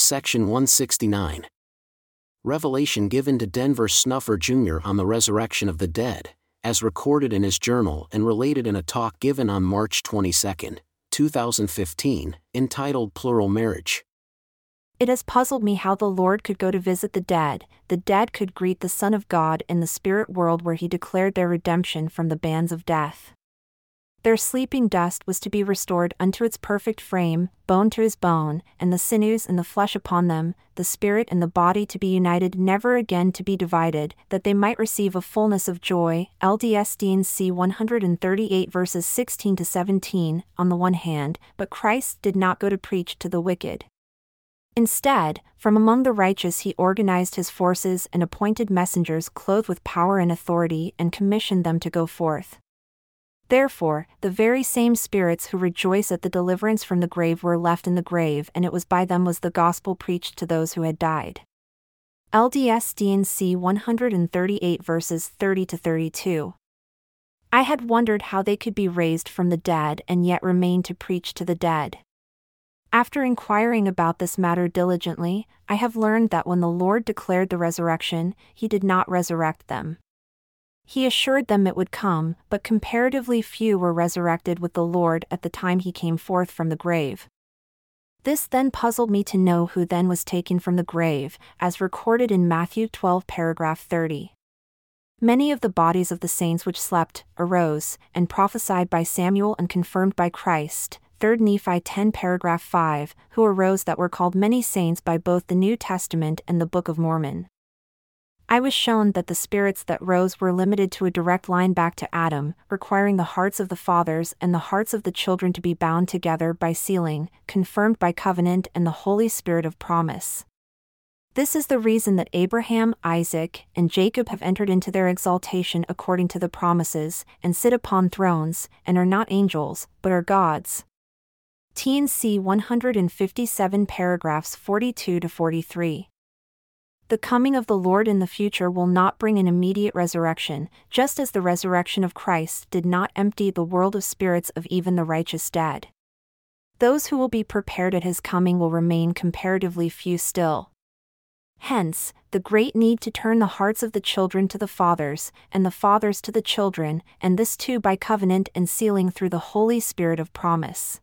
Section 169. Revelation given to Denver Snuffer Jr. on the resurrection of the dead, as recorded in his journal and related in a talk given on March 22, 2015, entitled Plural Marriage. It has puzzled me how the Lord could go to visit the dead, the dead could greet the Son of God in the spirit world where he declared their redemption from the bands of death. Their sleeping dust was to be restored unto its perfect frame, bone to his bone, and the sinews and the flesh upon them, the spirit and the body to be united, never again to be divided, that they might receive a fullness of joy. LDS D&C 138 verses 16 to 17, on the one hand, but Christ did not go to preach to the wicked. Instead, from among the righteous he organized his forces and appointed messengers clothed with power and authority and commissioned them to go forth. Therefore, the very same spirits who rejoice at the deliverance from the grave were left in the grave, and it was by them was the gospel preached to those who had died. LDS D&C 138 verses 30 to 32. I had wondered how they could be raised from the dead and yet remain to preach to the dead. After inquiring about this matter diligently, I have learned that when the Lord declared the resurrection, he did not resurrect them. He assured them it would come, but comparatively few were resurrected with the Lord at the time he came forth from the grave. This then puzzled me to know who then was taken from the grave, as recorded in Matthew 12, paragraph 30. Many of the bodies of the saints which slept, arose, and prophesied by Samuel and confirmed by Christ, 3 Nephi 10 paragraph 5, who arose that were called many saints by both the New Testament and the Book of Mormon. I was shown that the spirits that rose were limited to a direct line back to Adam, requiring the hearts of the fathers and the hearts of the children to be bound together by sealing, confirmed by covenant and the Holy Spirit of promise. This is the reason that Abraham, Isaac, and Jacob have entered into their exaltation according to the promises, and sit upon thrones, and are not angels, but are gods. T&C 157 paragraphs 42 to 43 the coming of the Lord in the future will not bring an immediate resurrection, just as the resurrection of Christ did not empty the world of spirits of even the righteous dead. Those who will be prepared at his coming will remain comparatively few still. Hence, the great need to turn the hearts of the children to the fathers, and the fathers to the children, and this too by covenant and sealing through the Holy Spirit of promise.